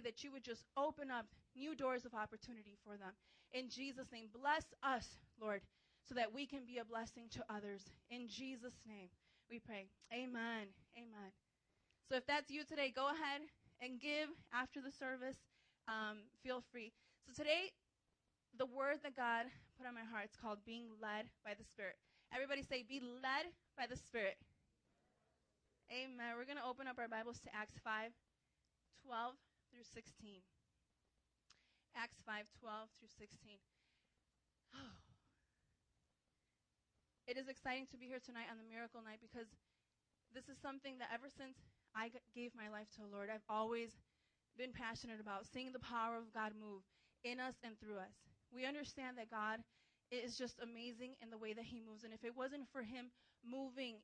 that you would just open up new doors of opportunity for them. In Jesus' name, bless us, Lord, so that we can be a blessing to others. In Jesus' name, we pray. Amen. Amen. So if that's you today, go ahead and give after the service. Um, feel free. So today, the word that God put on my heart is called being led by the Spirit. Everybody say, be led by the Spirit. Amen. We're going to open up our Bibles to Acts 5 12 through 16. Acts 5:12 through 16. Oh. It is exciting to be here tonight on the miracle night because this is something that ever since I gave my life to the Lord, I've always been passionate about seeing the power of God move in us and through us. We understand that God is just amazing in the way that He moves, and if it wasn't for Him moving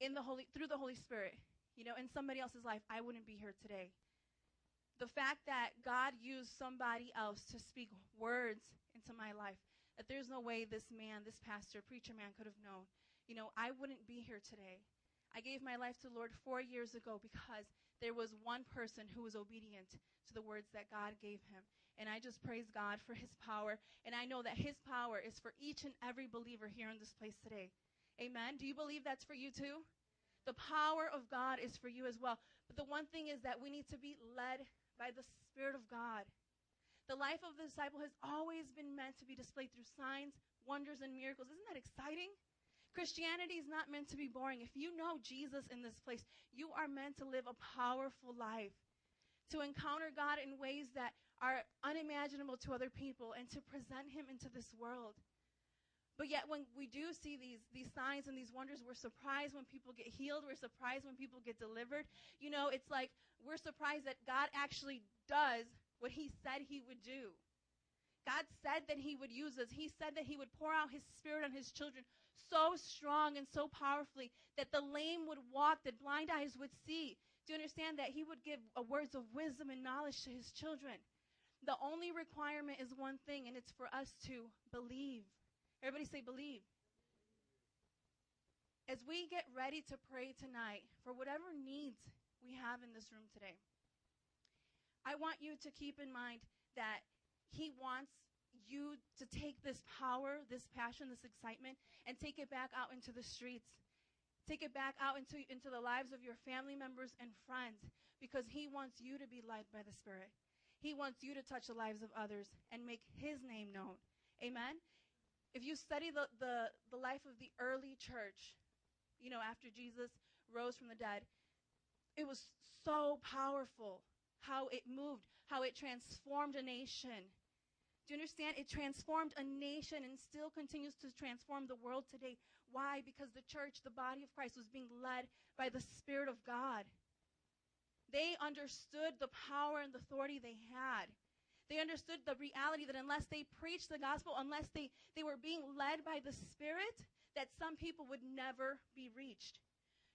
in the Holy through the Holy Spirit, you know, in somebody else's life, I wouldn't be here today. The fact that God used somebody else to speak words into my life, that there's no way this man, this pastor, preacher man could have known, you know, I wouldn't be here today. I gave my life to the Lord four years ago because there was one person who was obedient to the words that God gave him. And I just praise God for his power. And I know that his power is for each and every believer here in this place today. Amen. Do you believe that's for you too? The power of God is for you as well. But the one thing is that we need to be led by the Spirit of God. The life of the disciple has always been meant to be displayed through signs, wonders, and miracles. Isn't that exciting? Christianity is not meant to be boring. If you know Jesus in this place, you are meant to live a powerful life, to encounter God in ways that are unimaginable to other people, and to present Him into this world. But yet, when we do see these, these signs and these wonders, we're surprised when people get healed. We're surprised when people get delivered. You know, it's like we're surprised that God actually does what He said He would do. God said that He would use us. He said that He would pour out His Spirit on His children so strong and so powerfully that the lame would walk, that blind eyes would see. Do you understand that He would give words of wisdom and knowledge to His children? The only requirement is one thing, and it's for us to believe. Everybody say believe. As we get ready to pray tonight for whatever needs we have in this room today, I want you to keep in mind that He wants you to take this power, this passion, this excitement, and take it back out into the streets. Take it back out into, into the lives of your family members and friends because He wants you to be led by the Spirit. He wants you to touch the lives of others and make His name known. Amen? if you study the, the, the life of the early church, you know, after Jesus rose from the dead, it was so powerful how it moved, how it transformed a nation. Do you understand? It transformed a nation and still continues to transform the world today. Why? Because the church, the body of Christ, was being led by the Spirit of God. They understood the power and the authority they had. They understood the reality that unless they preached the gospel, unless they, they were being led by the Spirit, that some people would never be reached.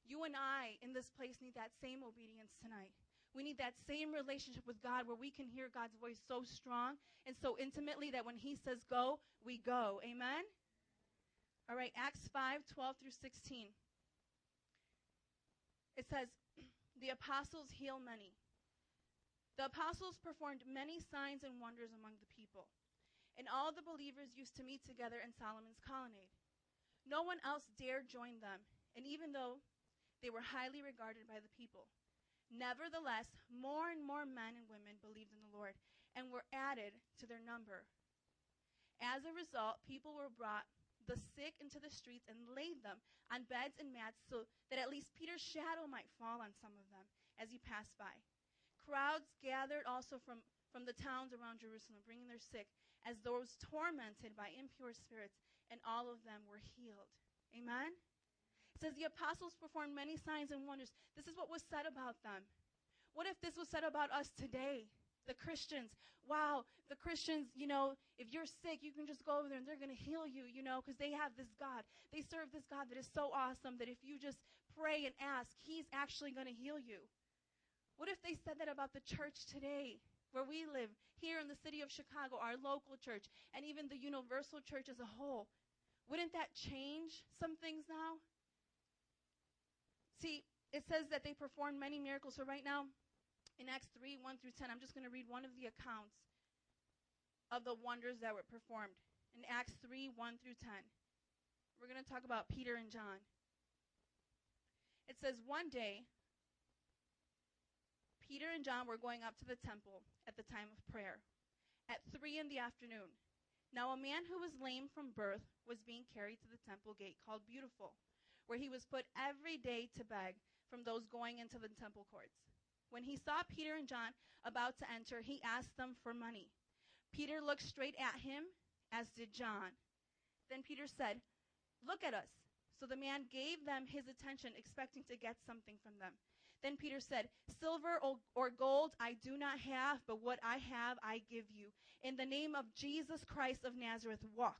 You and I in this place need that same obedience tonight. We need that same relationship with God where we can hear God's voice so strong and so intimately that when He says go, we go. Amen? All right, Acts 5 12 through 16. It says, The apostles heal many the apostles performed many signs and wonders among the people, and all the believers used to meet together in Solomon's colonnade. No one else dared join them, and even though they were highly regarded by the people, nevertheless, more and more men and women believed in the Lord and were added to their number. As a result, people were brought the sick into the streets and laid them on beds and mats so that at least Peter's shadow might fall on some of them as he passed by. Crowds gathered also from, from the towns around Jerusalem, bringing their sick, as those tormented by impure spirits, and all of them were healed. Amen? It says the apostles performed many signs and wonders. This is what was said about them. What if this was said about us today? The Christians. Wow, the Christians, you know, if you're sick, you can just go over there and they're going to heal you, you know, because they have this God. They serve this God that is so awesome that if you just pray and ask, He's actually going to heal you. What if they said that about the church today, where we live, here in the city of Chicago, our local church, and even the universal church as a whole? Wouldn't that change some things now? See, it says that they performed many miracles. So right now, in Acts 3 1 through 10, I'm just going to read one of the accounts of the wonders that were performed. In Acts 3 1 through 10, we're going to talk about Peter and John. It says, One day, Peter and John were going up to the temple at the time of prayer at 3 in the afternoon. Now, a man who was lame from birth was being carried to the temple gate called Beautiful, where he was put every day to beg from those going into the temple courts. When he saw Peter and John about to enter, he asked them for money. Peter looked straight at him, as did John. Then Peter said, Look at us. So the man gave them his attention, expecting to get something from them. Then Peter said, Silver or gold I do not have, but what I have I give you. In the name of Jesus Christ of Nazareth, walk.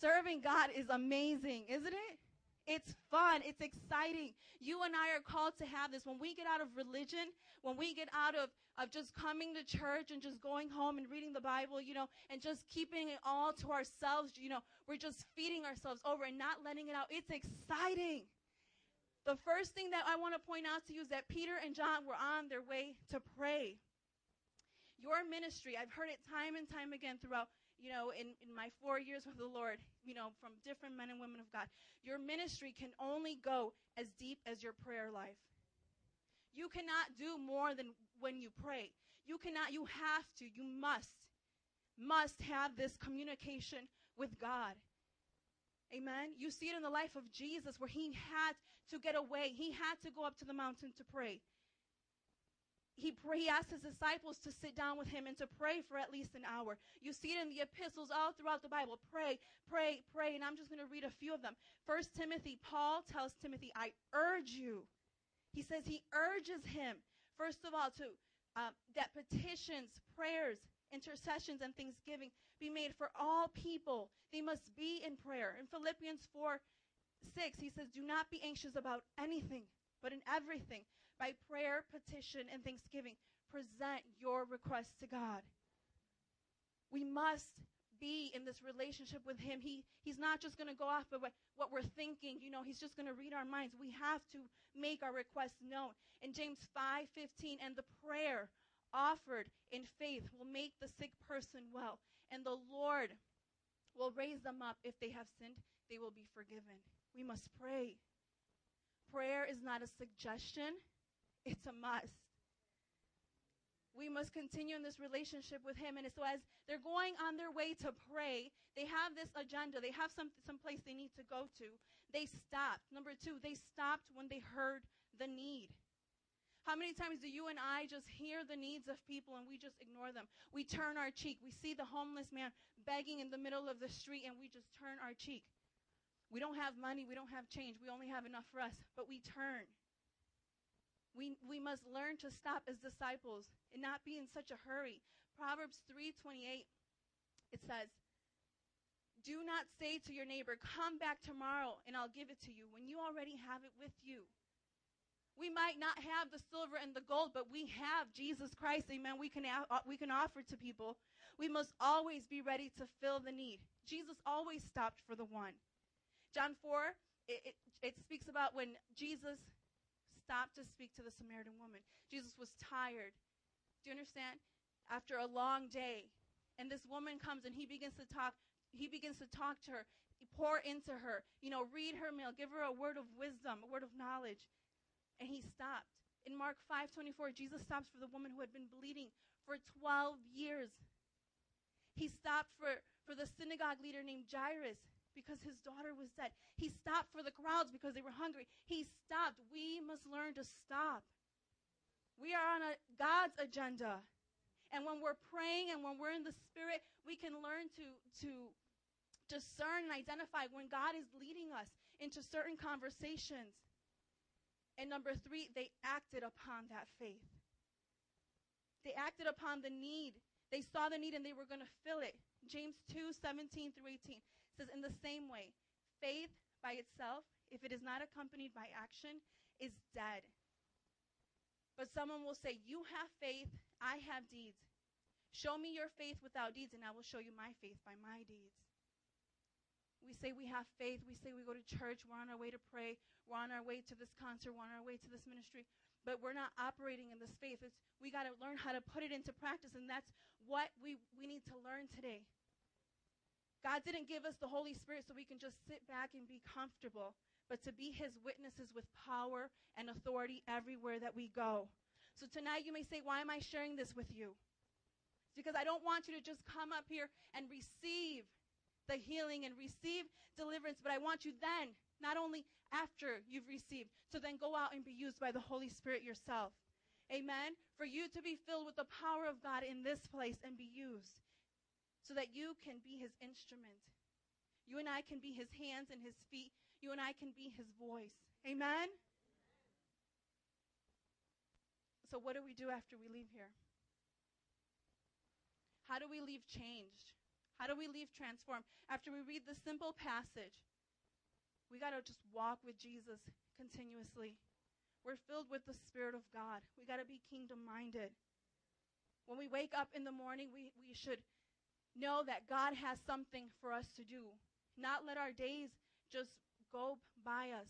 Serving God is amazing, isn't it? It's fun. It's exciting. You and I are called to have this. When we get out of religion, when we get out of, of just coming to church and just going home and reading the Bible, you know, and just keeping it all to ourselves, you know, we're just feeding ourselves over and not letting it out. It's exciting. The first thing that I want to point out to you is that Peter and John were on their way to pray. Your ministry, I've heard it time and time again throughout you know, in, in my four years with the Lord, you know, from different men and women of God, your ministry can only go as deep as your prayer life. You cannot do more than when you pray. You cannot, you have to, you must, must have this communication with God. Amen. You see it in the life of Jesus where he had to get away. He had to go up to the mountain to pray he, he asked his disciples to sit down with him and to pray for at least an hour. You see it in the epistles all throughout the Bible. Pray, pray, pray. And I'm just going to read a few of them. First Timothy, Paul tells Timothy, I urge you. He says he urges him, first of all, to um, that petitions, prayers, intercessions, and thanksgiving be made for all people. They must be in prayer. In Philippians 4 6, he says, Do not be anxious about anything, but in everything by prayer, petition, and thanksgiving, present your requests to God. We must be in this relationship with him. He, he's not just going to go off of what we're thinking. You know, he's just going to read our minds. We have to make our requests known. In James 5 15, and the prayer offered in faith will make the sick person well, and the Lord will raise them up. If they have sinned, they will be forgiven. We must pray. Prayer is not a suggestion, it's a must. We must continue in this relationship with Him. And so, as they're going on their way to pray, they have this agenda. They have some, some place they need to go to. They stopped. Number two, they stopped when they heard the need. How many times do you and I just hear the needs of people and we just ignore them? We turn our cheek. We see the homeless man begging in the middle of the street and we just turn our cheek. We don't have money. We don't have change. We only have enough for us, but we turn. We, we must learn to stop as disciples and not be in such a hurry. Proverbs 3:28 it says, "Do not say to your neighbor, "Come back tomorrow and I'll give it to you," when you already have it with you. We might not have the silver and the gold, but we have Jesus Christ. Amen. We can we can offer to people. We must always be ready to fill the need. Jesus always stopped for the one. John 4 it, it, it speaks about when Jesus stopped to speak to the Samaritan woman. Jesus was tired. Do you understand? After a long day. And this woman comes and he begins to talk. He begins to talk to her, pour into her, you know, read her mail, give her a word of wisdom, a word of knowledge. And he stopped. In Mark 5:24, Jesus stops for the woman who had been bleeding for 12 years. He stopped for, for the synagogue leader named Jairus because his daughter was dead. He stopped for the crowds because they were hungry. He stopped. We must learn to stop. We are on a God's agenda. And when we're praying and when we're in the spirit, we can learn to to discern and identify when God is leading us into certain conversations. And number 3, they acted upon that faith. They acted upon the need. They saw the need and they were going to fill it. James 2 17 through 18 says, In the same way, faith by itself, if it is not accompanied by action, is dead. But someone will say, You have faith, I have deeds. Show me your faith without deeds, and I will show you my faith by my deeds. We say we have faith. We say we go to church. We're on our way to pray. We're on our way to this concert. We're on our way to this ministry. But we're not operating in this faith. It's, we got to learn how to put it into practice, and that's what we, we need to learn today. God didn't give us the Holy Spirit so we can just sit back and be comfortable, but to be His witnesses with power and authority everywhere that we go. So tonight you may say, Why am I sharing this with you? It's because I don't want you to just come up here and receive the healing and receive deliverance, but I want you then, not only after you've received, to then go out and be used by the Holy Spirit yourself. Amen. For you to be filled with the power of God in this place and be used so that you can be his instrument. You and I can be his hands and his feet. You and I can be his voice. Amen? So, what do we do after we leave here? How do we leave changed? How do we leave transformed? After we read the simple passage, we got to just walk with Jesus continuously. We're filled with the Spirit of God. We got to be kingdom minded. When we wake up in the morning, we, we should know that God has something for us to do. Not let our days just go by us.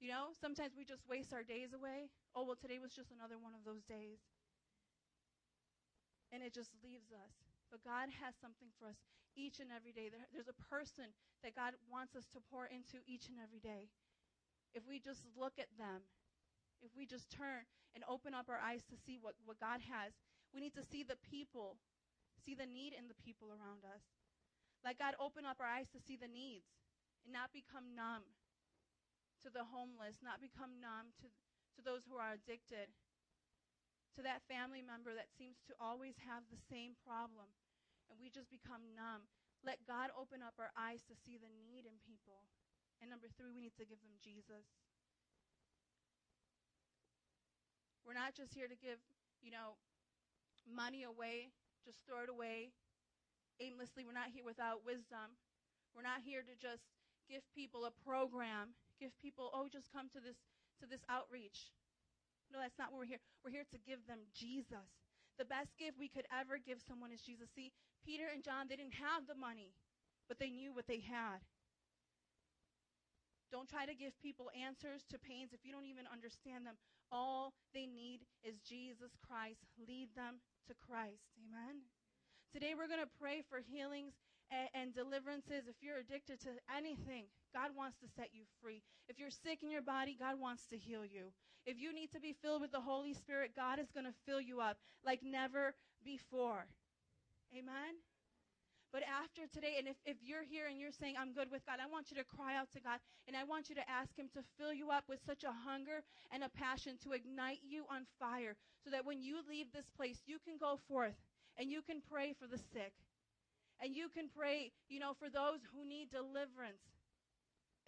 You know, sometimes we just waste our days away. Oh, well, today was just another one of those days. And it just leaves us. But God has something for us each and every day. There, there's a person that God wants us to pour into each and every day. If we just look at them, if we just turn and open up our eyes to see what, what God has, we need to see the people see the need in the people around us. Let God open up our eyes to see the needs and not become numb to the homeless, not become numb to, to those who are addicted, to that family member that seems to always have the same problem, and we just become numb. Let God open up our eyes to see the need in people. And number three, we need to give them Jesus. We're not just here to give, you know, money away just throw it away aimlessly. We're not here without wisdom. We're not here to just give people a program, give people, oh, just come to this to this outreach. No, that's not what we're here. We're here to give them Jesus. The best gift we could ever give someone is Jesus. See, Peter and John, they didn't have the money, but they knew what they had. Don't try to give people answers to pains if you don't even understand them. All they need is Jesus Christ. Lead them to Christ. Amen. Today we're going to pray for healings and, and, deliverances. If you're addicted to anything, God wants to set you free. If you're sick in your body, God wants to heal you. If you need to be filled with the Holy Spirit, God is going to fill you up like never before. Amen. But after today, and if, if you're here and you're saying, I'm good with God, I want you to cry out to God and I want you to ask Him to fill you up with such a hunger and a passion to ignite you on fire so that when you leave this place, you can go forth and you can pray for the sick. And you can pray, you know, for those who need deliverance.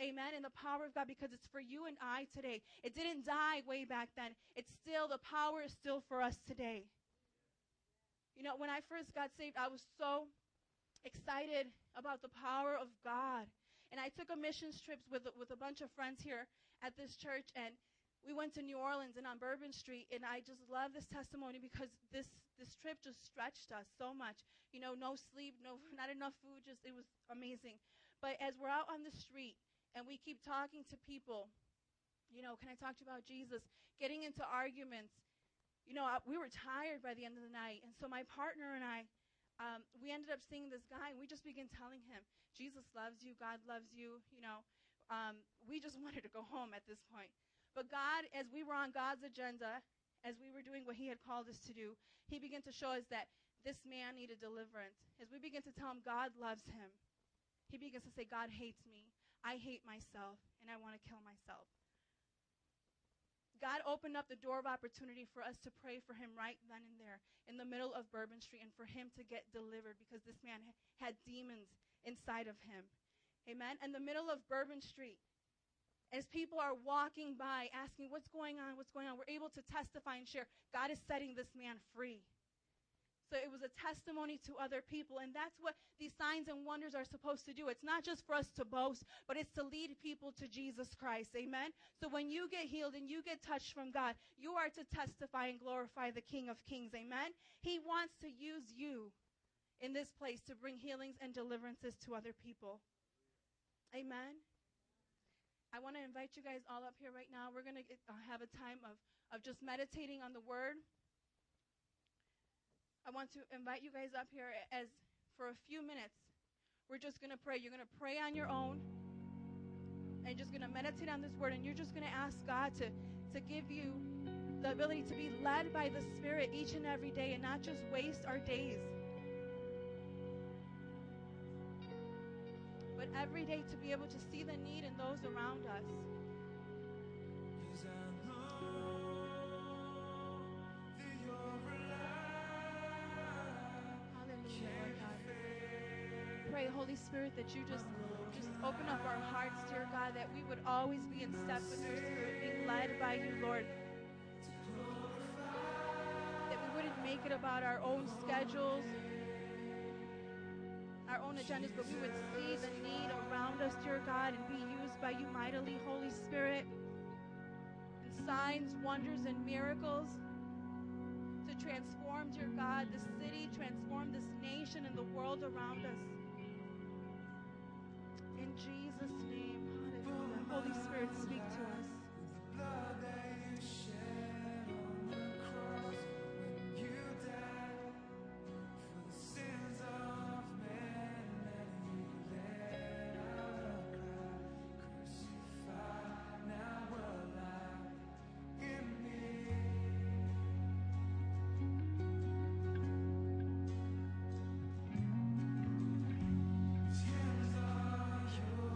Amen. In the power of God, because it's for you and I today. It didn't die way back then. It's still, the power is still for us today. You know, when I first got saved, I was so excited about the power of God. And I took a missions trip with, with a bunch of friends here at this church, and we went to New Orleans and on Bourbon Street, and I just love this testimony because this this trip just stretched us so much. You know, no sleep, no not enough food, just it was amazing. But as we're out on the street and we keep talking to people, you know, can I talk to you about Jesus? Getting into arguments, you know, we were tired by the end of the night, and so my partner and I um, we ended up seeing this guy, and we just began telling him, Jesus loves you, God loves you. You know, um, we just wanted to go home at this point. But God, as we were on God's agenda, as we were doing what He had called us to do, He began to show us that this man needed deliverance. As we began to tell him God loves him, he begins to say, God hates me. I hate myself, and I want to kill myself. God opened up the door of opportunity for us to pray for him right then and there in the middle of Bourbon Street and for him to get delivered because this man had demons inside of him. Amen. In the middle of Bourbon Street. As people are walking by asking, What's going on? What's going on? We're able to testify and share. God is setting this man free. So it was a testimony to other people. And that's what these signs and wonders are supposed to do. It's not just for us to boast, but it's to lead people to Jesus Christ. Amen. So when you get healed and you get touched from God, you are to testify and glorify the King of Kings. Amen. He wants to use you in this place to bring healings and deliverances to other people. Amen. I want to invite you guys all up here right now. We're going to uh, have a time of, of just meditating on the word. I want to invite you guys up here as for a few minutes. We're just going to pray. You're going to pray on your own and just going to meditate on this word and you're just going to ask God to to give you the ability to be led by the Spirit each and every day and not just waste our days. But every day to be able to see the need in those around us. Pray, Holy Spirit, that you just just open up our hearts, dear God, that we would always be in step with your Spirit, being led by you, Lord. That we wouldn't make it about our own schedules, our own agendas, but we would see the need around us, dear God, and be used by you mightily, Holy Spirit. And signs, wonders, and miracles to transform, dear God, the city, transform this nation and the world around us. Jesus' name. Holy Spirit, speak to us.